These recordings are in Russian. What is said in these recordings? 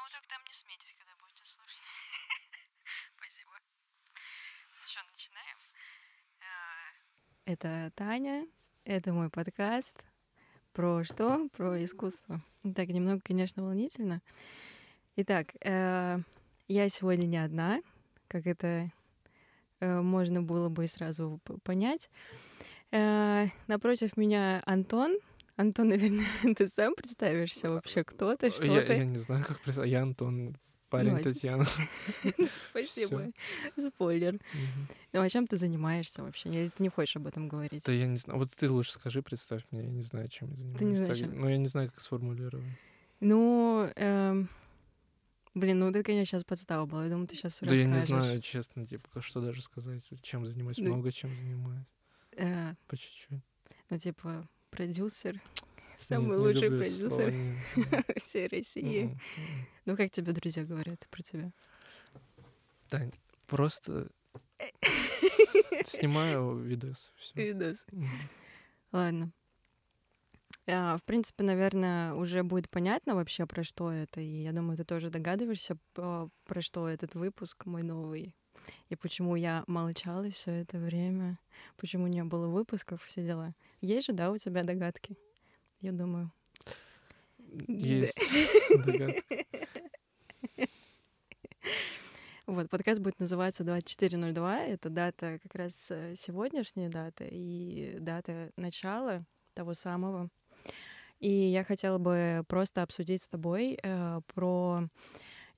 Ну, только там не когда будете слушать. Спасибо. Ну что, начинаем? А, это Таня, это мой подкаст. Про что? Про искусство. Так, немного, конечно, волнительно. Итак, э, я сегодня не одна, как это э, можно было бы сразу понять. Э, напротив меня Антон. Антон, наверное, ты сам представишься вообще, кто ты, что я, ты? Я не знаю, как представить. Я Антон, парень Ну, Татьяна. Спасибо. Спойлер. Ну, а чем ты занимаешься вообще? Или ты не хочешь об этом говорить? Да я не знаю. Вот ты лучше скажи, представь мне. Я не знаю, чем я занимаюсь. знаешь, Так, чем? Ну, я не знаю, как сформулировать. Ну, эм, блин, ну это, конечно, сейчас подстава была. Я думаю, ты сейчас все Да я не знаю, честно, типа, что даже сказать. Чем занимаюсь? Ну, Много чем занимаюсь. Э, По чуть-чуть. ну, типа, продюсер. Самый Нет, не лучший продюсер всей России. Ну, как тебе друзья говорят про тебя? Тань, просто снимаю видос. Все. Видос. Ладно. А, в принципе, наверное, уже будет понятно вообще, про что это. И я думаю, ты тоже догадываешься, про что этот выпуск мой новый. И почему я молчала все это время. Почему не было выпусков, все дела. Есть же, да, у тебя догадки? Я думаю. Есть догадка. Вот, подкаст будет называться 2402. Это дата как раз э, сегодняшняя дата и дата начала того самого. И я хотела бы просто обсудить с тобой э, про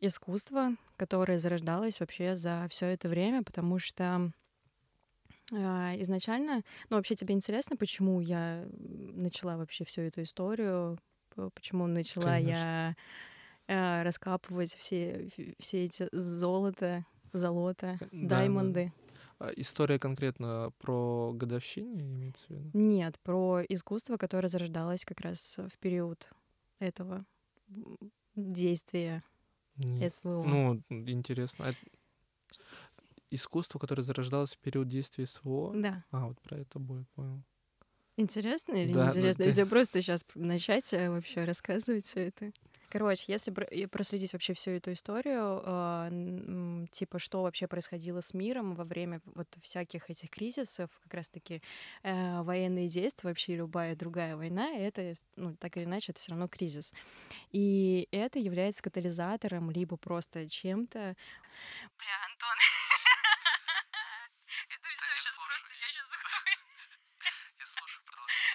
искусство, которое зарождалось вообще за все это время, потому что э, изначально, ну вообще тебе интересно, почему я начала вообще всю эту историю, почему начала я э, раскапывать все, все эти золото, золото, да, даймонды. А История конкретно про годовщине имеется в виду? Нет, про искусство, которое зарождалось как раз в период этого действия Нет. СВО. Ну, интересно. А Искусство, которое зарождалось в период действия СВО? Да. А, вот про это будет, понял. Интересно или Да, да, неинтересно? ты- Или тебе просто сейчас начать э, вообще рассказывать все это? Короче, если проследить вообще всю эту историю, м, типа, что вообще происходило с миром во время вот всяких этих кризисов, как раз-таки э, военные действия, вообще любая другая война, это, ну, так или иначе, это все равно кризис. И это является катализатором, либо просто чем-то... Бля, Антон, это все сейчас просто, я сейчас Я слушаю, продолжай,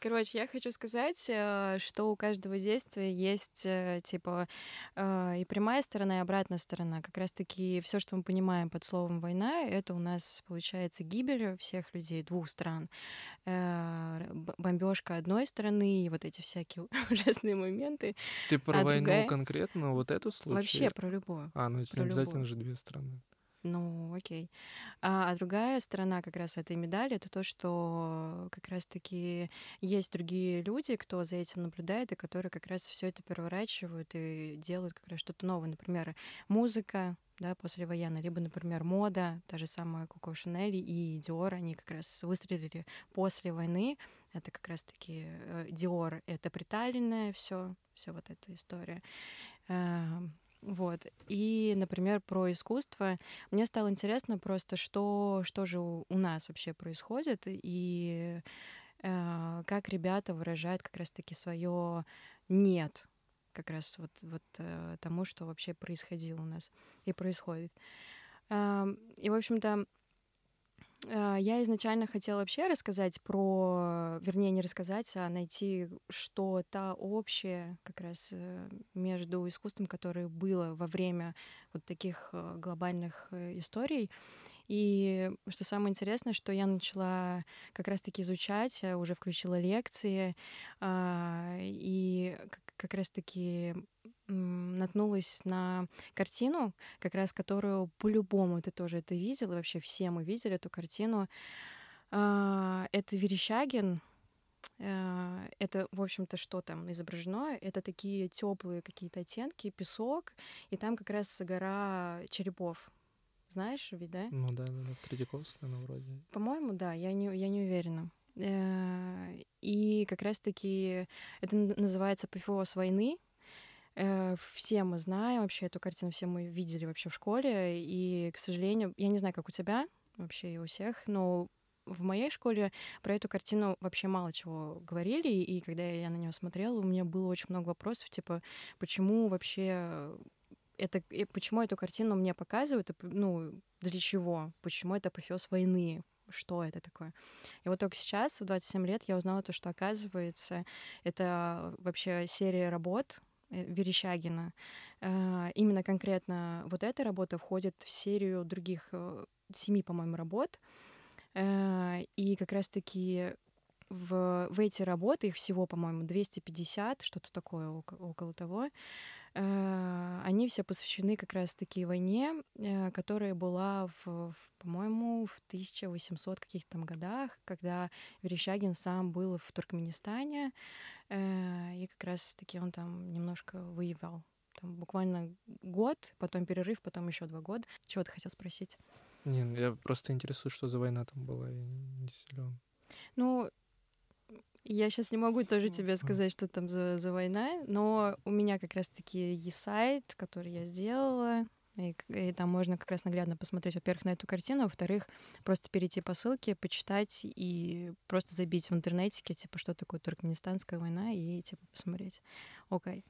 Короче, я хочу сказать, э, что у каждого действия есть э, типа э, и прямая сторона, и обратная сторона. Как раз-таки все, что мы понимаем под словом война, это у нас получается гибель всех людей двух стран, бомбежка одной стороны и вот эти всякие ужасные моменты. Ты про А войну другая? конкретно, вот эту случай? Вообще про любую. А, ну это про не обязательно любую. же две страны. Ну, окей. А, а другая сторона как раз этой медали это то, что как раз-таки есть другие люди, кто за этим наблюдает, и которые как раз все это переворачивают и делают как раз что-то новое. Например, музыка, да, послевоенная, либо, например, мода, та же самая Коко Шанель и Диор, они как раз выстрелили после войны. Это как раз-таки Диор, это приталенное все, все вот эта история. Вот. И, например, про искусство. Мне стало интересно просто, что, что же у, нас вообще происходит, и э, как ребята выражают как раз-таки свое нет как раз вот, вот э, тому, что вообще происходило у нас и происходит. Эм, И, в общем-то, э, я изначально хотела вообще рассказать про, вернее, не рассказать, а найти что-то общее как раз э, между искусством, которое было во время вот таких э, глобальных э, историй. И что самое интересное, что я начала как раз-таки изучать, э, уже включила лекции, а, и как- раз-таки наткнулась на картину, как раз которую по-любому ты тоже это видел, и вообще все мы видели эту картину. А, Это Верещагин. А, Это, в общем-то, что там изображено? Это такие теплые какие-то оттенки, песок, и там как раз гора черепов. Знаешь, ведь, да? Ну да, да, да. Третьяковская, она вроде. По-моему, да, я не, я не уверена. Э, И как раз-таки это называется «Апофеоз войны». Э, все мы знаем вообще эту картину, все мы видели вообще в школе, и, к сожалению, я не знаю, как у тебя вообще и у всех, но в моей школе про эту картину вообще мало чего говорили, и когда я на нее смотрела, у меня было очень много вопросов, типа, почему вообще это, почему эту картину мне показывают, ну, для чего, почему это апофеоз войны, что это такое. И вот только сейчас, в 27 лет, я узнала то, что, оказывается, это вообще серия работ э, Верещагина. Э, именно конкретно вот эта работа входит в серию других э, семи, по-моему, работ. И как раз-таки в, в эти работы, их всего, по-моему, 250, что-то такое около, того, Э, они все посвящены как раз-таки войне, э, которая была, в, в, по-моему, в 1800 каких-то там годах, когда Верещагин сам был в Туркменистане, э, и как раз-таки он там немножко воевал. Там буквально год, потом перерыв, потом еще два года. Чего ты хотел спросить? Не, ну, я просто интересуюсь, что за война там была, я не силен. Ну, я сейчас не могу тоже тебе сказать, что там за, за война, но у меня как раз-таки есть сайт, который я сделала, и, и там можно как раз наглядно посмотреть, во-первых, на эту картину, а во-вторых, просто перейти по ссылке, почитать и просто забить в интернете, типа, что такое Туркменистанская война, и, типа, посмотреть. Окей. Okay.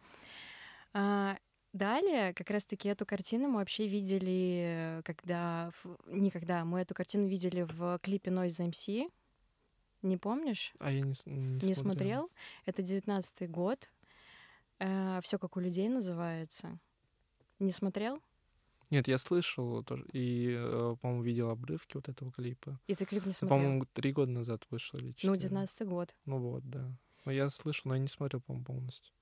А, далее, как раз-таки эту картину мы вообще видели, когда... Никогда. Мы эту картину видели в клипе Noise MC, не помнишь? А я не, не, не смотрел. Это девятнадцатый год. Э, Все как у людей называется. Не смотрел? Нет, я слышал тоже. И, э, по-моему, видел обрывки вот этого клипа. И ты клип не смотрел? По-моему, три года назад вышел или четыре. Ну, девятнадцатый год. Ну вот, да. Но я слышал, но я не смотрел, по-моему, полностью.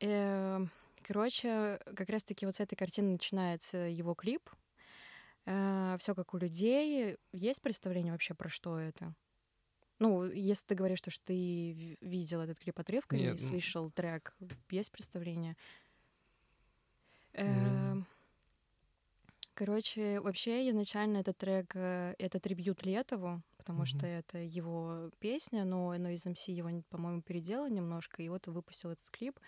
Э, короче, как раз-таки вот с этой картины начинается его клип. Все как у людей. Есть представление вообще про что это? Ну, если ты говоришь, что, ты видел этот клип отрывками и ну слышал трек, есть представление? Mm. Короче, вообще изначально этот трек э, это трибют Летову, потому mm-hmm. что это его песня, но, но из МС его, по-моему, переделал немножко, и вот выпустил этот клип.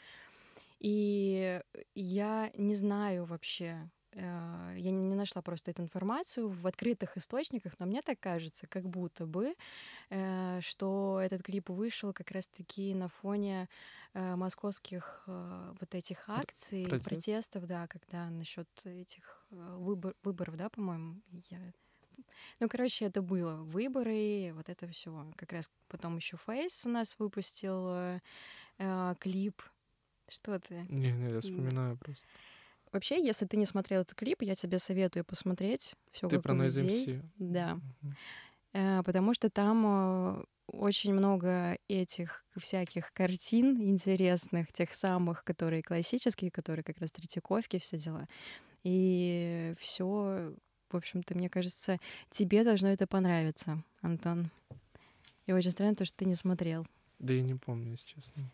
И я не знаю вообще, я не нашла просто эту информацию в открытых источниках, но мне так кажется, как будто бы, э, что этот клип вышел как раз-таки на фоне э, московских вот этих акций, Протест. протестов, да, когда насчет этих выбор, выборов, да, по-моему, я ну, короче, это было выборы, вот это все. Как раз потом еще Фейс у нас выпустил э, клип. Что ты? Не, не, я вспоминаю просто. Вообще, если ты не смотрел этот клип, я тебе советую посмотреть. Все ты про у людей. Да. Mm-hmm. Потому что там э, очень много этих всяких картин интересных, тех самых, которые классические, которые как раз Третьяковки, все дела. И все, в общем-то, мне кажется, тебе должно это понравиться, Антон. И очень странно то, что ты не смотрел. Да я не помню, если честно.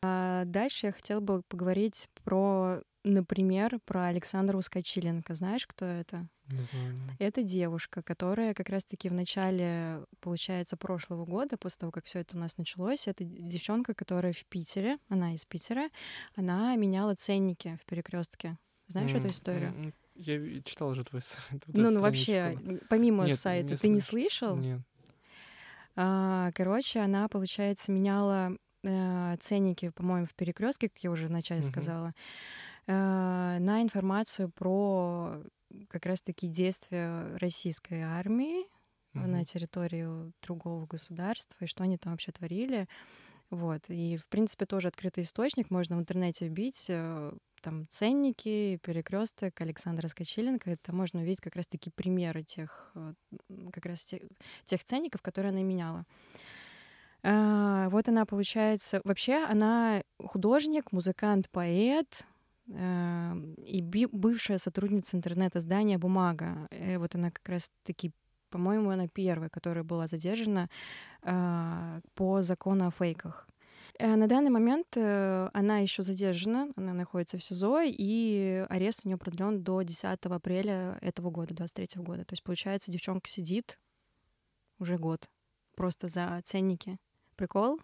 А дальше я хотела бы поговорить про Например, про Александру Скочиленко. Знаешь, кто это? Не знаю. Это девушка, которая как раз-таки в начале, получается, прошлого года, после того, как все это у нас началось, это девчонка, которая в Питере, она из Питера, она меняла ценники в перекрестке. Знаешь mm, эту историю? Я читал уже твой сайт. Вот ну, ну вообще, помимо Нет, сайта, не ты слыш... не слышал? Нет. А, короче, она, получается, меняла э, ценники, по-моему, в перекрестке, как я уже вначале uh-huh. сказала. Э, на информацию про как раз-таки действия российской армии mm-hmm. на территории другого государства и что они там вообще творили. Вот. И, в принципе, тоже открытый источник. Можно в интернете вбить э, там ценники, перекресток Александра Скочиленко. Это можно увидеть как раз-таки примеры тех, э, как раз тех, тех ценников, которые она меняла. Вот она, получается, вообще она художник, музыкант, поэт, и бывшая сотрудница интернет-издания «Бумага». И э, вот она как раз-таки, по-моему, она первая, которая была задержана э, по закону о фейках. Э, на данный момент она еще задержана, она находится в СИЗО, и арест у нее продлен до 10 апреля этого года, 23 года. То есть, получается, девчонка сидит уже год просто за ценники. Прикол?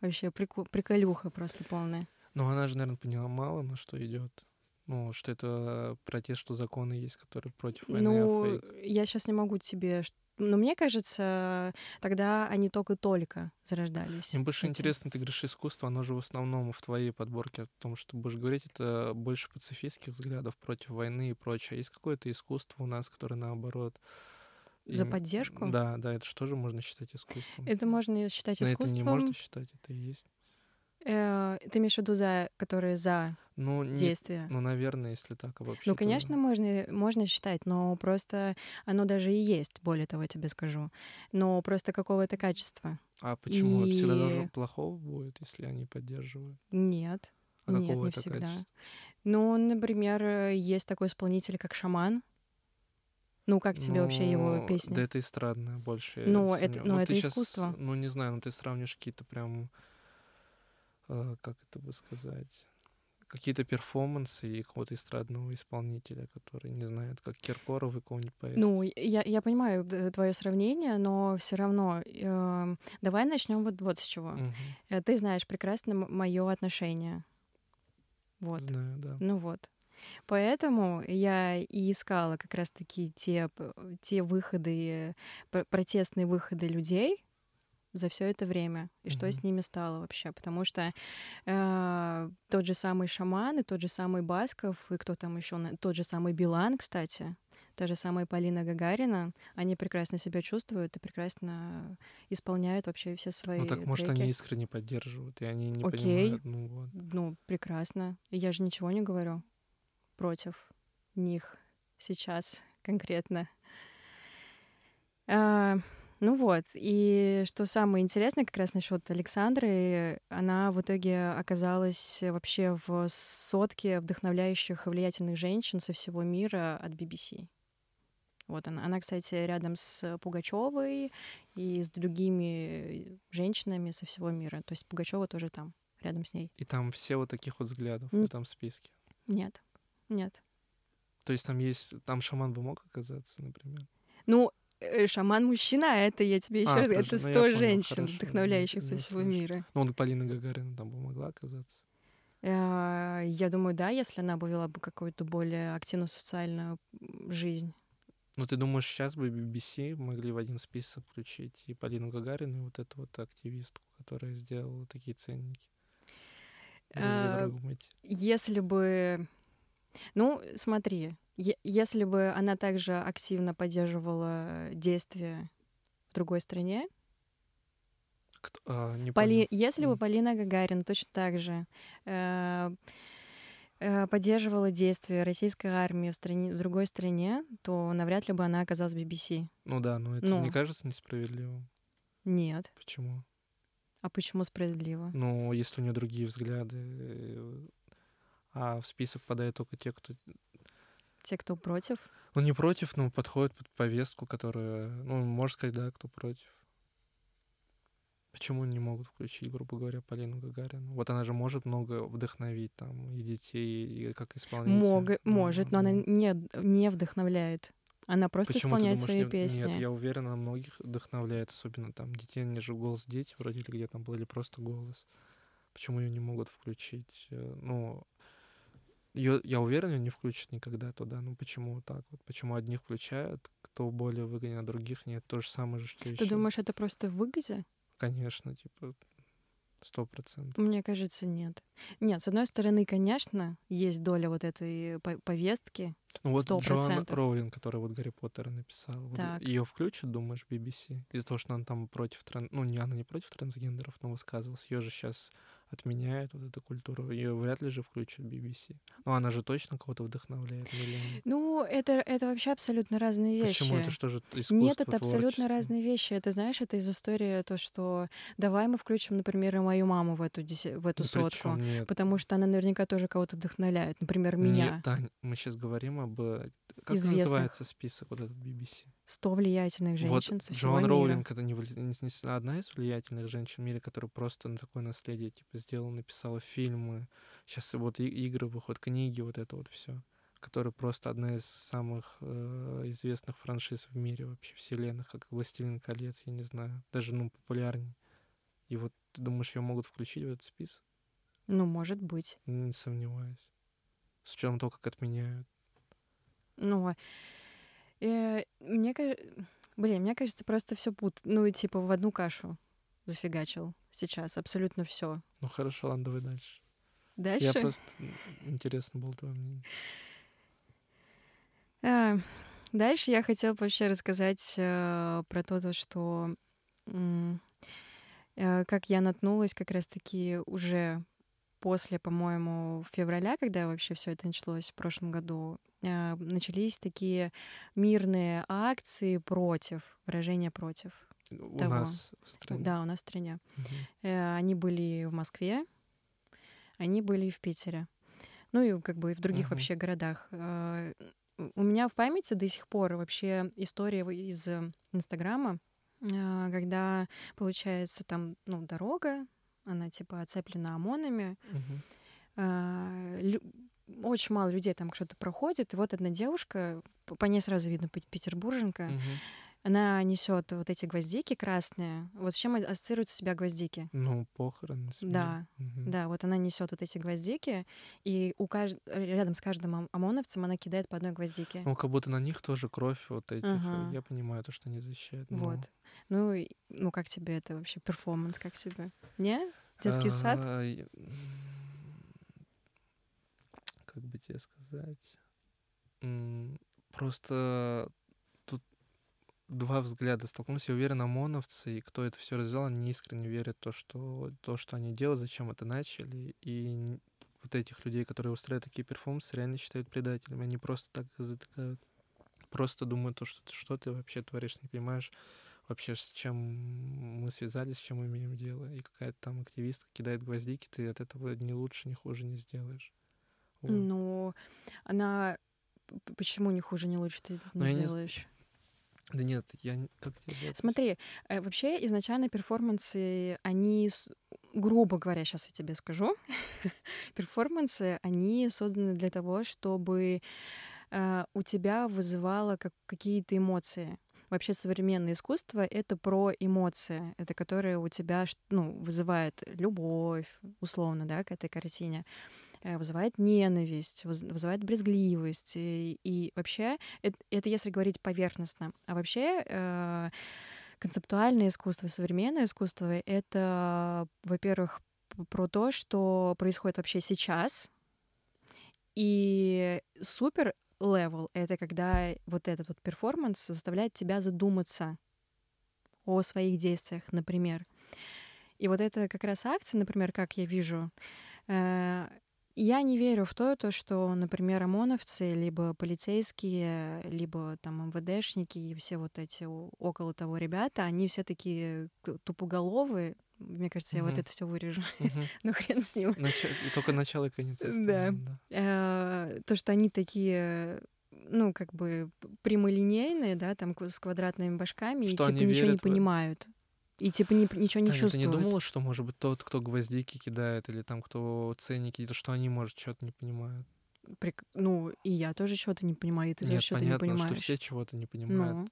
Вообще прикол, приколюха просто полная. Ну, она же, наверное, поняла мало, на что идет. Ну, что это протест, что законы есть, которые против войны, а Ну, я сейчас не могу тебе... Но мне кажется, тогда они только-только зарождались. Мне больше эти. интересно, ты говоришь, искусство, оно же в основном в твоей подборке о том, что будешь говорить, это больше пацифистских взглядов против войны и прочее. А Есть какое-то искусство у нас, которое наоборот... За поддержку? Да, да, это же тоже можно считать искусством. Это можно считать Но это искусством. не можно считать, это и есть. Э, ты имеешь в виду за, которые за Ну, не- действия? ну, наверное, если так обобщить. Ну, то конечно, да. можно, можно считать, но просто оно даже и есть, более того, я тебе скажу. Но просто какого-то качества. А почему? Это Всегда и- должно плохого будет, если они поддерживают. Нет. А Нет, не это всегда. качества? Ну, например, э, есть такой исполнитель, как шаман. Ну, как тебе вообще его Ну, песни? Да это эстрадное больше. я Ну, это- ну, это ты щас, искусство. ну, не знаю, ну ты сравнишь какие-то прям, как это бы сказать, какие-то перформансы и какого-то эстрадного исполнителя, который не знает, как Киркоров и какого-нибудь поэта. Ну, я, я понимаю твое сравнение, но все равно э, давай начнем вот, вот с чего. Э, Ты знаешь прекрасно мое отношение. Вот. Знаю, да. Ну вот. Поэтому я и искала как раз-таки те, те выходы, пр- протестные выходы людей за все это время, и что Мгм. с ними стало вообще. Потому что э, тот же самый Шаман, и тот же самый Басков, и кто там еще, тот же самый Билан, кстати, та же самая Полина Гагарина, они прекрасно себя чувствуют и прекрасно исполняют вообще все свои Ну так, может, треки. они искренне поддерживают, и они не Окей. понимают. Ну вот. Ну, прекрасно. Я же ничего не говорю против них сейчас конкретно. А, ну вот, и что самое интересное как раз насчет Александры, она в итоге оказалась вообще в сотке вдохновляющих и влиятельных женщин со всего мира от BBC. Вот она. Она, кстати, рядом с Пугачевой и с другими женщинами со всего мира. То есть Пугачева тоже там, рядом с ней. И там все вот таких вот взглядов Н- в этом списке. Нет, нет. То есть там есть, там шаман бы мог оказаться, например. Ну, э, шаман мужчина, а это я тебе еще А, раз подожди, это ну, сто понял, женщин, хорошо, вдохновляющих не- со не всего слышал. мира. Ну, вот Полина Гагарина там бы могла оказаться. Э, Я думаю, да, если она бы вела бы какую-то более активную социальную жизнь. Ну, ты думаешь, сейчас бы BBC могли в один список включить и Полину Гагарину, и вот эту вот активистку, которая сделала такие ценники? А. Если бы... Ну, смотри, если бы она также активно поддерживала действия в другой стране, Кто- а, не Поли-. Если бы. Полина Гагарина точно так же э, э, поддерживала действия российской армии в, стране, в другой стране, то навряд ли бы она оказалась в BBC. Ну да, но это Ну. не кажется несправедливым. Нет. Почему? А почему справедливо? Ну, если у нее другие взгляды, э, а в список попадают только те, кто Те, кто против? Ну, не против, но подходит под повестку, которая... Ну, можно сказать, да, кто против. Почему не могут включить, грубо говоря, Полину Гагарину? Вот она же может много вдохновить там и детей, и как исполнитель. Мог- может, но она Ну, не, не вдохновляет. Она просто Почему ты исполняет думаешь, свои не- песни. Нет, я уверен, она многих вдохновляет, особенно там детей, они же голос дети вроде или где там был, или просто голос. Почему ее не могут включить? Э, Ну, её, я уверен, ее не включат никогда туда. Ну, почему так вот? Почему одних включают, кто более выгоден, а других нет? То же самое же, что Ты еще. думаешь, это просто в выгоде? Конечно, типа, сто процентов. Мне кажется, нет. Нет, с одной стороны, конечно, есть доля вот этой по- повестки. Ну вот Сто Джоан процентов. Роулинг, которая вот Гарри Поттера написала, вот ее включат, думаешь, BBC? Из-за того, что она там против тран... Ну, не, она не против трансгендеров, но высказывалась. Ее же сейчас отменяют, вот эту культуру. Ее вряд ли же включат BBC. Но она же точно кого-то вдохновляет. миллионы. Ну, это, это вообще абсолютно разные вещи. Почему? Это что же искусство, Нет, это абсолютно творчество? разные вещи. Это, знаешь, это из истории то, что давай мы включим, например, и мою маму в эту, деся- в эту Ну, сотку. нет. Потому что она наверняка тоже кого-то вдохновляет. Например, меня. Нет, Тань, мы сейчас говорим об... э, Как Известных. называется список вот этот BBC? 100 влиятельных женщин вот со всего Джоан мира. Роулинг это не, не- одна из влиятельных женщин в мире, которая просто на такое наследие типа сделала, написала фильмы. Сейчас вот игры выходят, книги, вот это вот все. Которая просто одна из самых э, известных франшиз в мире вообще, вселенных, как «Властелин колец», я не знаю, даже, ну, популярней. И вот ты думаешь, ее могут включить в этот список? Ну, может быть. Не сомневаюсь. С учетом того, как отменяют. Ну, э, мне кажется... Блин, мне кажется, просто все пут... Ну, типа в одну кашу зафигачил сейчас абсолютно все. Ну хорошо, ладно, давай дальше. Дальше? Я просто... Интересно было твое мнение. А, дальше я хотела вообще рассказать э, про то, то что э, как я наткнулась как раз-таки уже после, по-моему, февраля, когда вообще все это началось в прошлом году, э, начались такие мирные акции против, выражения против. У того. нас в стране? Да, у нас в стране. Угу. Они были в Москве, они были и в Питере. Ну и как бы и в других угу. вообще городах. Э, у меня в памяти до сих пор вообще история из Инстаграма, когда, получается, там, ну, дорога, она типа оцеплена ОМОНами. Угу. Очень мало людей там что-то проходит. И вот одна девушка, по ней сразу видно петербурженка, угу. Она несет вот эти гвоздики красные. Вот с чем ассоциируют себя гвоздики? Ну, похороны. Да, угу. да, вот она несет вот эти гвоздики, и у кажд... рядом с каждым ОМОНовцем она кидает по одной гвоздике. Ну, как будто на них тоже кровь вот этих. Ага. Я понимаю то, что они защищают. Но... Вот. Ну, ну, как тебе это вообще, перформанс, как тебе? Не? Детский сад? Как бы тебе сказать? Просто два взгляда столкнулись. Я уверен, ОМОНовцы и кто это все развивал, они искренне верят в то, что то, что они делают, зачем это начали. И вот этих людей, которые устраивают такие перформансы, реально считают предателями. Они просто так затыкают. Просто думают, то, что ты что ты вообще творишь, не понимаешь вообще, с чем мы связались, с чем мы имеем дело. И какая-то там активистка кидает гвоздики, ты от этого ни лучше, ни хуже не сделаешь. Вот. Ну, она... Почему ни хуже, ни лучше ты не сделаешь? Не... Да нет, я как тебе Смотри, э, вообще изначально перформансы, они, грубо говоря, сейчас я тебе скажу, перформансы, они созданы для того, чтобы э, у тебя вызывало как, какие-то эмоции. Вообще современное искусство — это про эмоции, это которые у тебя ну, вызывает любовь, условно, да, к этой картине вызывает ненависть, вызывает брезгливость. И, и вообще, это, это если говорить поверхностно. А вообще э, концептуальное искусство, современное искусство — это, во-первых, про то, что происходит вообще сейчас, и супер level — это когда вот этот вот перформанс заставляет тебя задуматься о своих действиях, например. И вот это как раз акция, например, как я вижу, э, я не верю в то, то, что, например, ОМОНовцы, либо полицейские, либо там МВДшники и все вот эти около того ребята, они все такие тупоголовые, мне кажется, я угу. вот это все вырежу. Угу. ну хрен с ним. Нач... Только начало и конец. Да. да. А, то, что они такие ну, как бы прямолинейные, да, там с квадратными башками, что и типа ничего не в... понимают. И типа ни, ничего не Таня, чувствуют. Ты не думала, что, может быть, тот, кто гвоздики кидает, или там кто ценники, то что они, может, что-то не понимают? Прик... Ну, и я тоже что-то не понимаю, и ты Нет, тоже что-то не понимаешь. что все чего-то не понимают. Ну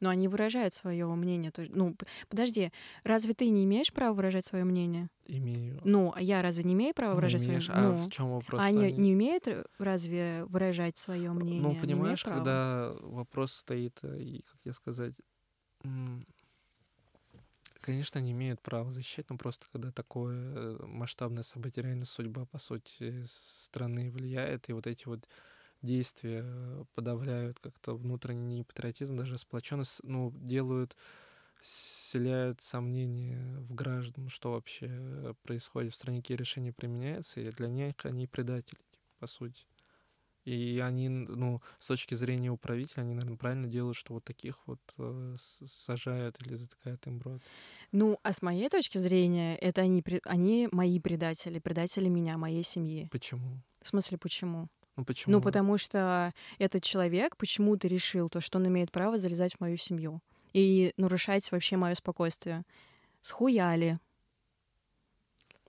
но они выражают свое мнение. То, ну, подожди, разве ты не имеешь права выражать свое мнение? Имею. Ну, а я разве не имею права ну, выражать свое мнение? А ну, в чем вопрос? А они не имеют разве выражать свое мнение? Ну, понимаешь, когда вопрос стоит, э, и, как я сказать, конечно, они имеют право защищать, но просто когда такое э, масштабное событие, реально судьба, по сути, страны влияет, и вот эти вот действия э, подавляют как-то внутренний патриотизм, даже сплоченность, ну, делают, вселяют сомнения в граждан, что вообще происходит в стране, какие решения применяются, и для них они предатели, типа, по сути. И они, ну, с точки зрения управителя, они, наверное, правильно делают, что вот таких вот э, сажают или затыкают им рот. Ну, а с моей точки зрения, это они, они мои предатели, предатели меня, моей семьи. Почему? В смысле, почему? Ну почему? Ну потому что этот человек почему-то решил то, что он имеет право залезать в мою семью и нарушать вообще мое спокойствие. Схуяли.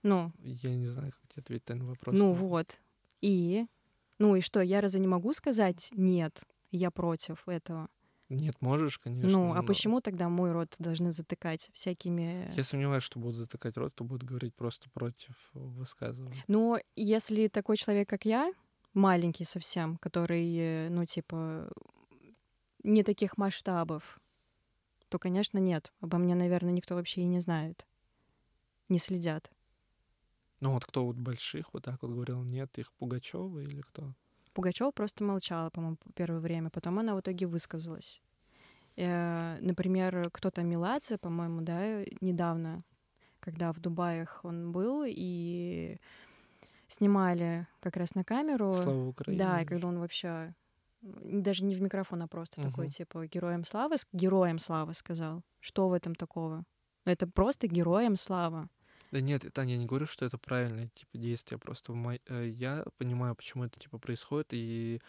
Ну. Я не знаю, как тебе ответить на вопрос. Ну вот. И? Ну и что, я разве не могу сказать «нет», я против этого? Нет, можешь, конечно. Ну, а но почему тогда мой рот должны затыкать всякими... Я сомневаюсь, что будут затыкать рот, то будут говорить просто против высказывания. Но если такой человек, как я, маленький совсем, который, э, ну, типа, не таких масштабов, то, конечно, нет. Обо мне, наверное, никто вообще и не знает. Не следят. Ну вот кто вот больших вот так вот говорил, нет, их Пугачева или кто? Пугачева просто молчала, по-моему, первое время. Потом она в итоге высказалась. Э, например, кто-то Меладзе, по-моему, да, недавно, когда в Дубаях он был, и снимали как раз на камеру. Слава Украине. Да, и когда он вообще даже не в микрофон, а просто угу. такой, типа, героем славы, героем славы сказал. Что в этом такого? Это просто героем слава. Да нет, Таня, я не говорю, что это правильное типа действия. Просто мой, э, я понимаю, почему это типа происходит, и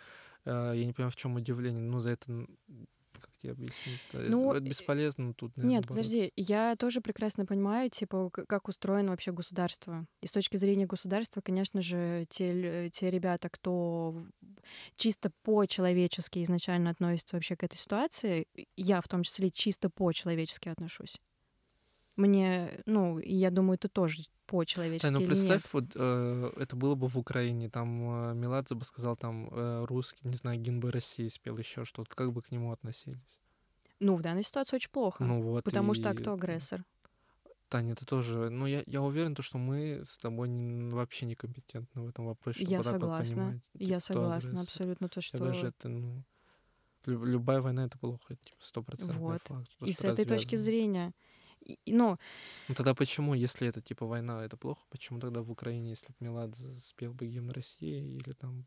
э, я не понимаю, в чем удивление. Ну, за это как тебе объяснить? Ну, это бесполезно тут, наверное, Нет, бороться. подожди, я тоже прекрасно понимаю, типа, как устроено вообще государство. И с точки зрения государства, конечно же, те, те ребята, кто чисто по-человечески изначально относится вообще к этой ситуации, я в том числе чисто по-человечески отношусь мне, ну, я думаю, это тоже по-человечески. Да, ну представь, нет. вот э, это было бы в Украине, там э, Меладзе бы сказал там э, русский, не знаю, гимн бы России спел еще что-то, как бы к нему относились? Ну, в данной ситуации очень плохо. Ну вот. Потому и... что а кто агрессор? Таня, это тоже, ну я, я уверен, то, что мы с тобой не, вообще некомпетентны в этом вопросе. Я согласна. Понимать, типа, я согласна агрессор. абсолютно то, что. Я даже это, ну, любая война это плохо, это типа стопроцентный вот. факт. И с этой точки зрения ну... Ну тогда почему, если это типа война, это плохо, почему тогда в Украине, если бы Меладзе спел бы гимн России или там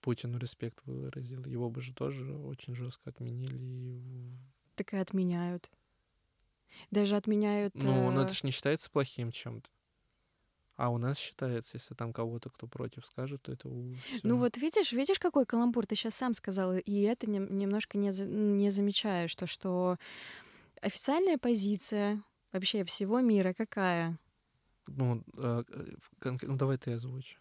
Путину респект выразил, его бы же тоже очень жестко отменили. Так и отменяют. Даже отменяют... Ну, но это же не считается плохим чем-то. А у нас считается, если там кого-то, кто против скажет, то это всё. Ну вот видишь, видишь, какой каламбур ты сейчас сам сказал, и это не, немножко не, не замечаешь, то, что Официальная позиция вообще всего мира какая? Ну, э, ну давай ты озвучь.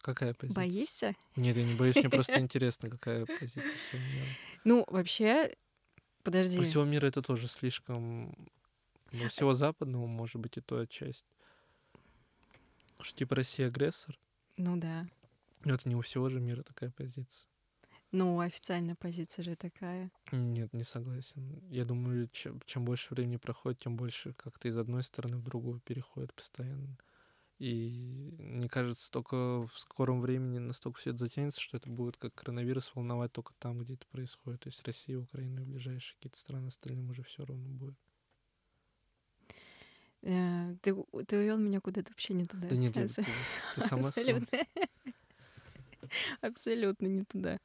Какая позиция? Боишься? Нет, я не боюсь, мне просто интересно, какая позиция всего мира. Ну, вообще, подожди. У всего мира это тоже слишком... Ну, всего западного, может быть, и то часть. Что, типа, Россия агрессор? Ну да. Но это не у всего же мира такая позиция. Ну, официальная позиция же такая. Нет, не согласен. Я думаю, чем, чем больше времени проходит, тем больше как-то из одной стороны в другую переходит постоянно. И мне кажется, только в скором времени настолько все это затянется, что это будет как коронавирус волновать только там, где это происходит. То есть Россия, Украина и ближайшие какие-то страны, остальным уже все равно будет. Э, ты, ты увел меня куда-то вообще не туда. Да нет, ты, ты сама Абсолютно. Абсолютно не туда.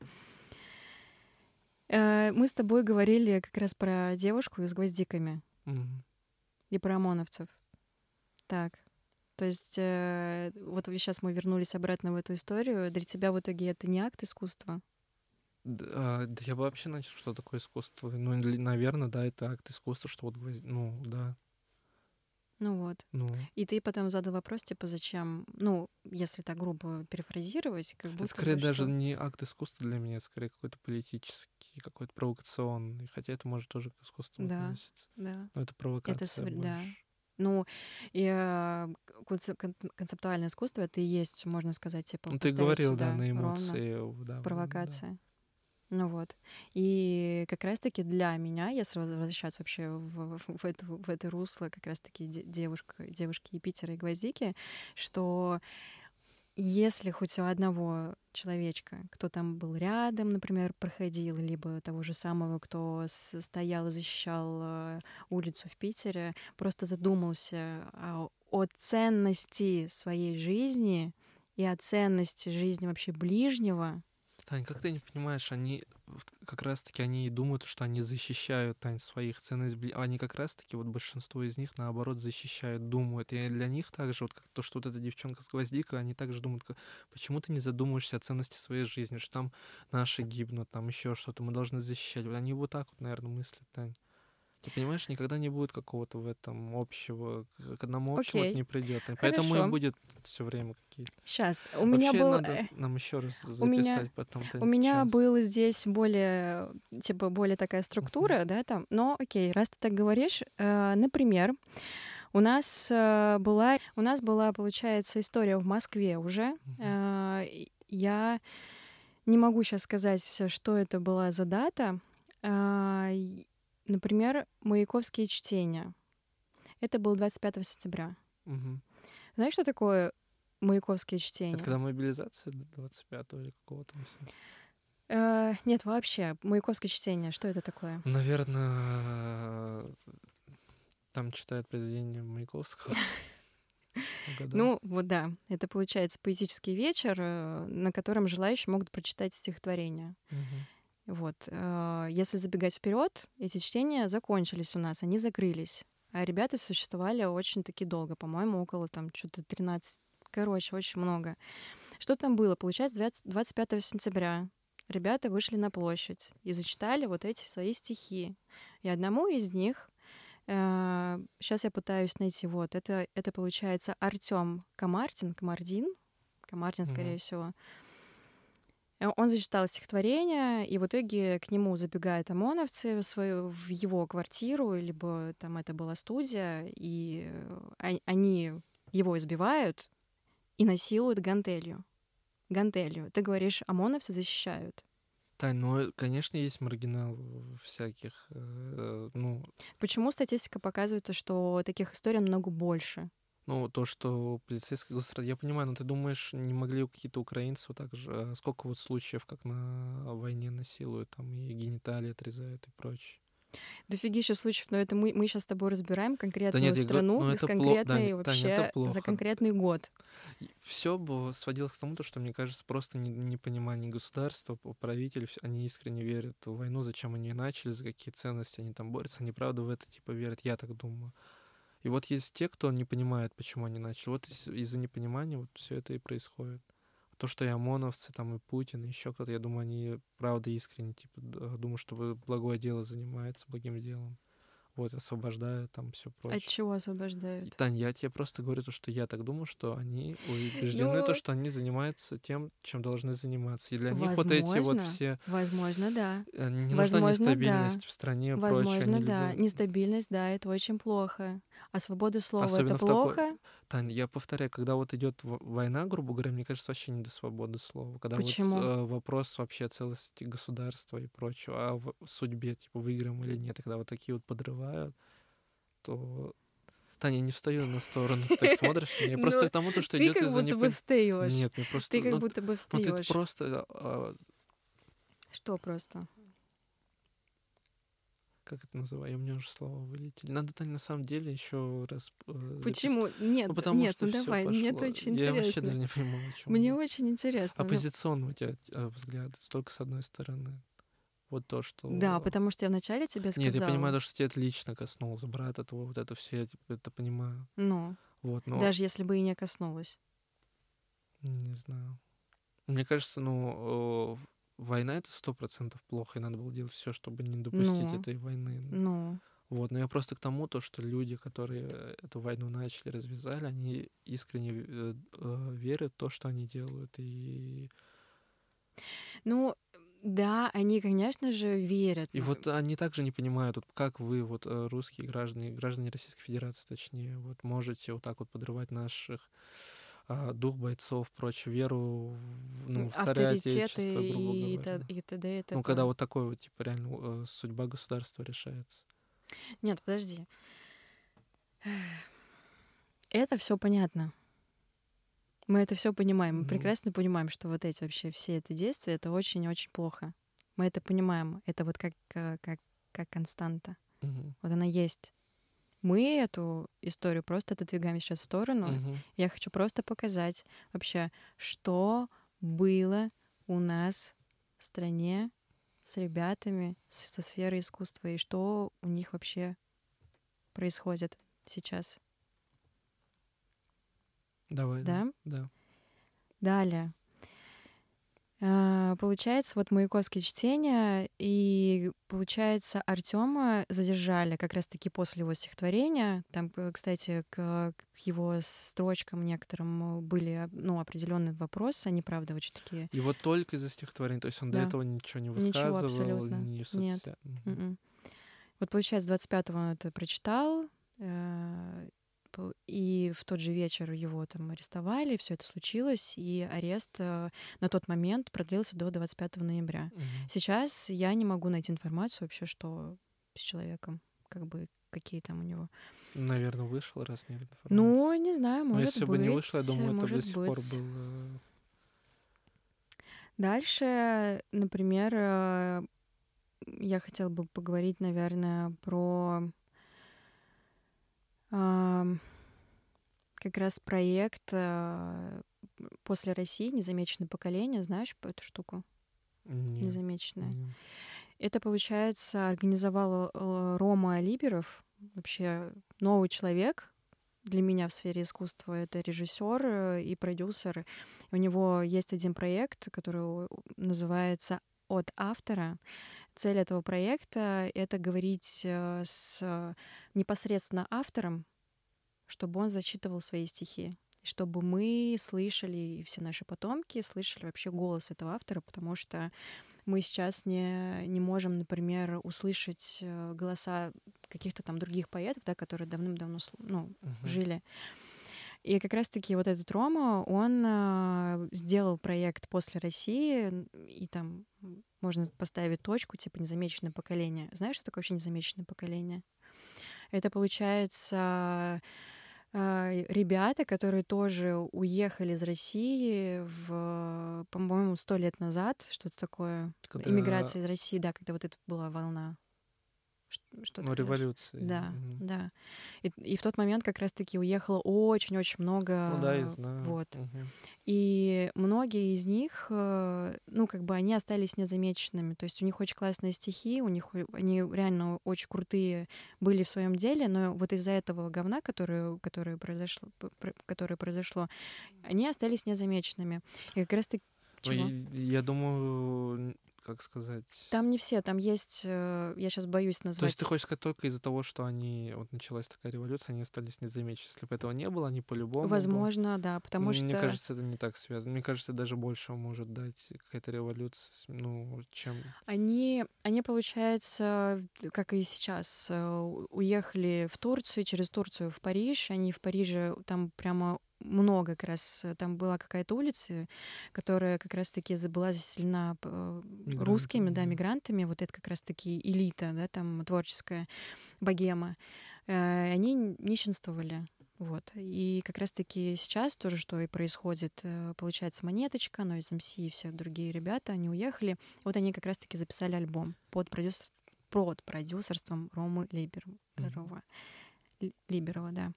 Э, мы с тобой говорили как раз про девушку с гвоздиками mm и про ОМОНовцев. Так. То есть э, вот сейчас мы вернулись обратно в эту историю. Для тебя в итоге это не акт искусства? Да, да я бы вообще начал, что такое искусство. Ну, наверное, да, это акт искусства, что вот гвозди... Ну, да. Ну вот. Ну. И ты потом задал вопрос, типа, зачем, ну, если так грубо перефразировать, как будто Это скорее бы, даже что... не акт искусства для меня, это скорее какой-то политический, какой-то провокационный. Хотя это может тоже к искусству да, относиться. Да. Но это провокация это св... Да. Ну, и э, концептуальное искусство это и есть, можно сказать, типа. Ну, ты говорил, да, на эмоции, да. Провокация. Да. Ну вот. И как раз-таки для меня, если возвращаться вообще в, в, эту, в это русло, как раз-таки девушка, девушки Юпитера и Гвоздики, что если хоть у одного человечка, кто там был рядом, например, проходил, либо того же самого, кто стоял и защищал э, улицу в Питере, просто задумался о, о ценности своей жизни и о ценности жизни вообще ближнего, Тань, как ты не понимаешь, они как раз-таки они и думают, что они защищают, Тань, своих ценностей. Они как раз-таки, вот большинство из них, наоборот, защищают, думают. И для них также, вот как то, что вот эта девчонка с гвоздикой, они также думают, как, почему ты не задумываешься о ценности своей жизни, что там наши гибнут, там еще что-то, мы должны защищать. Вот они вот так вот, наверное, мыслят, Тань. Ты понимаешь, никогда не будет какого-то в этом общего, к одному общему это не придет. И поэтому и будет все время какие-то. Сейчас, у меня Вообще был... надо э, нам еще раз у меня- записать потом. У меня был здесь более, типа, более такая структура, да, там. Но, окей, раз ты так говоришь, э, например, у нас э, была, у нас была, получается, история в Москве уже. Э, и я не могу сейчас сказать, что это была за дата. Э, например, Маяковские чтения. Это был 25 сентября. Знаешь, что такое Маяковские чтения? Это когда мобилизация 25 или какого-то? Э, нет, вообще, Маяковские чтения, что это такое? Наверное, там читают произведения Маяковского. Ну, вот да, это получается поэтический вечер, э, на котором желающие могут прочитать стихотворение. Мгм. Вот. э, Если забегать вперед, эти чтения закончились у нас, они закрылись. А ребята существовали очень-таки долго, по-моему, около там что-то 13, короче, очень много. Что там было? Получается, 20 25 сентября ребята вышли на площадь и зачитали вот эти свои стихи. И одному из них, сейчас я пытаюсь найти, вот, это, это получается Артем Комартин, Комардин, Комартин, скорее Мгм. всего. Э, Он зачитал стихотворение, и в итоге к нему забегают ОМОНовцы в, свою, в его квартиру, либо там это была студия, и э, они его избивают и насилуют гантелью. Гантелью. Ты говоришь, ОМОНовцы защищают. Тань, ну, конечно, есть маргинал всяких. э, Ну, Почему статистика показывает, то, что таких историй намного больше? Ну, то, что полицейское государство... Я понимаю, но ты думаешь, не могли какие-то украинцы вот так же... а Сколько вот случаев, как на войне насилуют, там, и гениталии отрезают и прочее. Дофигища случаев, но это мы, мы сейчас с тобой разбираем конкретную нет, я говорю, страну, ну, без конкретной Дань, Тань, вообще это за плохо. конкретный год. Все бы сводилось к тому, то, что, мне кажется, просто не- непонимание государства, правителей, они искренне верят в войну, зачем они начали, за какие ценности они там борются, они правда в это типа верят, я так думаю. И вот есть те, кто не понимает, почему они начали. Вот из- из-за непонимания вот все это и происходит. То, что и ОМОНовцы, там и Путин, и еще кто-то, я думаю, они правда искренне, типа, думаю, что благое дело занимается, благим делом. Вот, освобождают там все прочее. От чего И, освобождают? Тань, я тебе просто говорю то, что я так думаю, что они убеждены, Ну, то, что они занимаются тем, чем должны заниматься. И для них вот эти вот Возможно. все... Возможно, да. э, Не нужна Возможно, да. нестабильность в стране, прочее. Возможно, да. любят- Нестабильность, да, это очень плохо. А свобода слова Особенно это в такой- плохо? Тань, я повторяю, когда вот идет война, грубо говоря, мне кажется, вообще не до свободы слова. Когда Почему? вот э, вопрос вообще целостности государства и прочего, а в судьбе, типа, выиграем или нет, и когда вот такие вот подрывают, то... Таня, не встаю на сторону, ты так смотришь. Я просто Ну, к тому, то, что Ты идет как из-за будто бы встаешь. Нет, мне просто... Ты как ну, будто бы ну, ты встаешь. просто... а, Что просто? Как это называю? У меня уже слова вылетели. Надо, Таня, на самом деле еще раз э, запис- Почему? Нет, Ну, потому нет, что ну давай, мне это пошло. очень Я вообще интересно. даже не понимаю, о чем Мне очень интересно. Оппозиционный у тебя э, взгляд, только с одной стороны. Вот то, что... Да, потому что я вначале тебе сказала. Нет, я понимаю, то, что тебя это лично коснулось, брата твоего, вот это все, я типа, это понимаю. Ну, Вот, но даже если бы и не коснулась. не знаю. Мне кажется, ну, война это сто процентов плохо, и надо было делать все, чтобы не допустить Ну. этой войны. Ну, Вот, но я просто к тому, то, что люди, которые э, эту войну начали, развязали, они искренне э, э, верят в то, что они делают. И, ну, да, они, конечно же, верят. и вот они также не понимают, вот как вы, вот э, русские граждане, граждане Российской Федерации, точнее, вот можете вот так вот подрывать наших дух бойцов, прочее, веру ну, в царя Отечества, грубо и, говоря. и т.д. и Ну, когда т.п.. вот такой вот, типа, реально э, судьба государства решается. Нет, подожди. Это все понятно. Мы это все понимаем. Мы Ну. прекрасно понимаем, что вот эти вообще все это действия это очень-очень плохо. Мы это понимаем. Это вот как, э, как, как константа. Мгм. Вот она есть. Мы эту историю просто отодвигаем сейчас в сторону. Мгм. Я хочу просто показать вообще, что было у нас в стране с ребятами со сферы искусства и что у них вообще происходит сейчас. Давай. Да? Да. Далее. А, получается, вот Маяковские чтения, и, получается, Артема задержали как раз-таки после его стихотворения. Там, кстати, к, к его строчкам некоторым были ну, определенные вопросы, они, правда, очень такие... И вот только из-за стихотворения, то есть он да. до этого ничего не высказывал? Ничего абсолютно. Ни в соцсетях? Нет. Угу. Вот, получается, 25-го он это прочитал, э, и в тот же вечер его там арестовали, все это случилось, и арест э, на тот момент продлился до 25 ноября. Угу. Сейчас я не могу найти информацию вообще, что с человеком, как бы какие там у него. Наверное, вышел, раз нет информации. Ну, не знаю, может Но если быть. бы не вышло, я думаю, это до сих пор было... Дальше, например, э, я хотела бы поговорить, наверное, про как раз проект э, после России незамеченное поколение. Знаешь по эту штуку? Нет. Незамеченное. Нет. Это, получается, организовал э, Рома Либеров, вообще новый человек для меня в сфере искусства. Это режиссер э, и продюсер. У него есть один проект, который называется «От автора». Цель этого проекта — это говорить э, с непосредственно автором, чтобы он зачитывал свои стихи, чтобы мы слышали, и все наши потомки слышали вообще голос этого автора, потому что мы сейчас не, не можем, например, услышать э, голоса каких-то там других поэтов, да, которые давным-давно ну, uh-huh. жили. И как раз-таки вот этот Рома, он э, сделал проект после России, и там можно поставить точку, типа незамеченное поколение. Знаешь, что такое вообще незамеченное поколение? Это получается э, ребята, которые тоже уехали из России в, по-моему, сто лет назад, что-то такое. Когда... Иммиграция из России, да, когда вот это была волна что ну, революции. Да, угу. да. И, и в тот момент как раз-таки уехало очень-очень много. Ну да, я знаю. Вот. Угу. И многие из них, э, ну, как бы они остались незамеченными. То есть у них очень классные стихи, у них они реально очень крутые были в своем деле, но вот из-за этого говна, которое, которое, произошло, которое произошло, они остались незамеченными. И как раз-таки чего? Я думаю, как сказать... Там не все, там есть, э, я сейчас боюсь назвать... То есть ты хочешь сказать только из-за того, что они, вот началась такая революция, они остались незамечены. Если бы этого не было, они по-любому... Возможно, бы... да, потому Мне что... Мне кажется, это не так связано. Мне кажется, даже больше может дать какая-то революция, ну, чем... Они, они, получается, как и сейчас, э, уехали в Турцию, через Турцию в Париж. Они в Париже там прямо много как раз. Э, там была какая-то улица, которая как раз-таки была заселена э, Мигранты. русскими, да, мигрантами. Вот это как раз-таки элита, да, там творческая богема. Э, они нищенствовали. Вот. И как раз-таки сейчас тоже, что и происходит, получается, Монеточка, но из МС и все другие ребята, они уехали. Вот они как раз-таки записали альбом под, продюсер... под продюсерством Ромы Либерова. Mm-hmm. Либерова, да.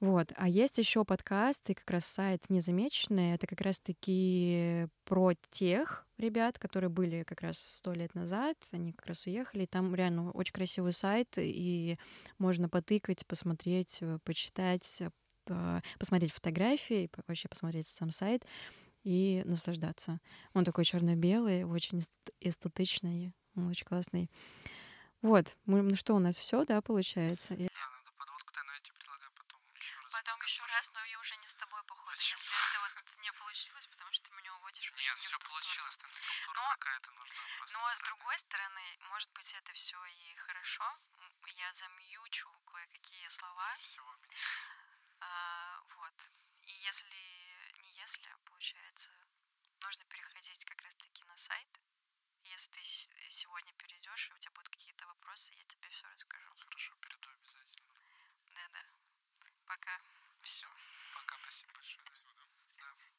Вот. А есть еще подкаст и как раз сайт «Незамеченные». Это как раз-таки про тех ребят, которые были как раз сто лет назад. Они как раз уехали. Там реально очень красивый сайт, и можно потыкать, посмотреть, э, почитать, э, посмотреть фотографии, вообще посмотреть сам сайт и наслаждаться. Он такой черно-белый, очень эстетичный, очень классный. Вот, ну что, у нас все, да, получается? раз, но я уже не с тобой, походу. Почему? Если это вот не получилось, потому что ты меня уводишь Нет, не все получилось, там структура но, какая-то нужна просто. Но с другой стороны, может быть, это все и хорошо. Я замьючу кое-какие слова. Всего меня. А, вот. И если не если, получается, нужно переходить как раз-таки на сайт. Если ты сегодня перейдешь, и у тебя будут какие-то вопросы, я тебе все расскажу. Хорошо, перейду обязательно. Да-да. Пока. Все. Пока, спасибо большое. Да.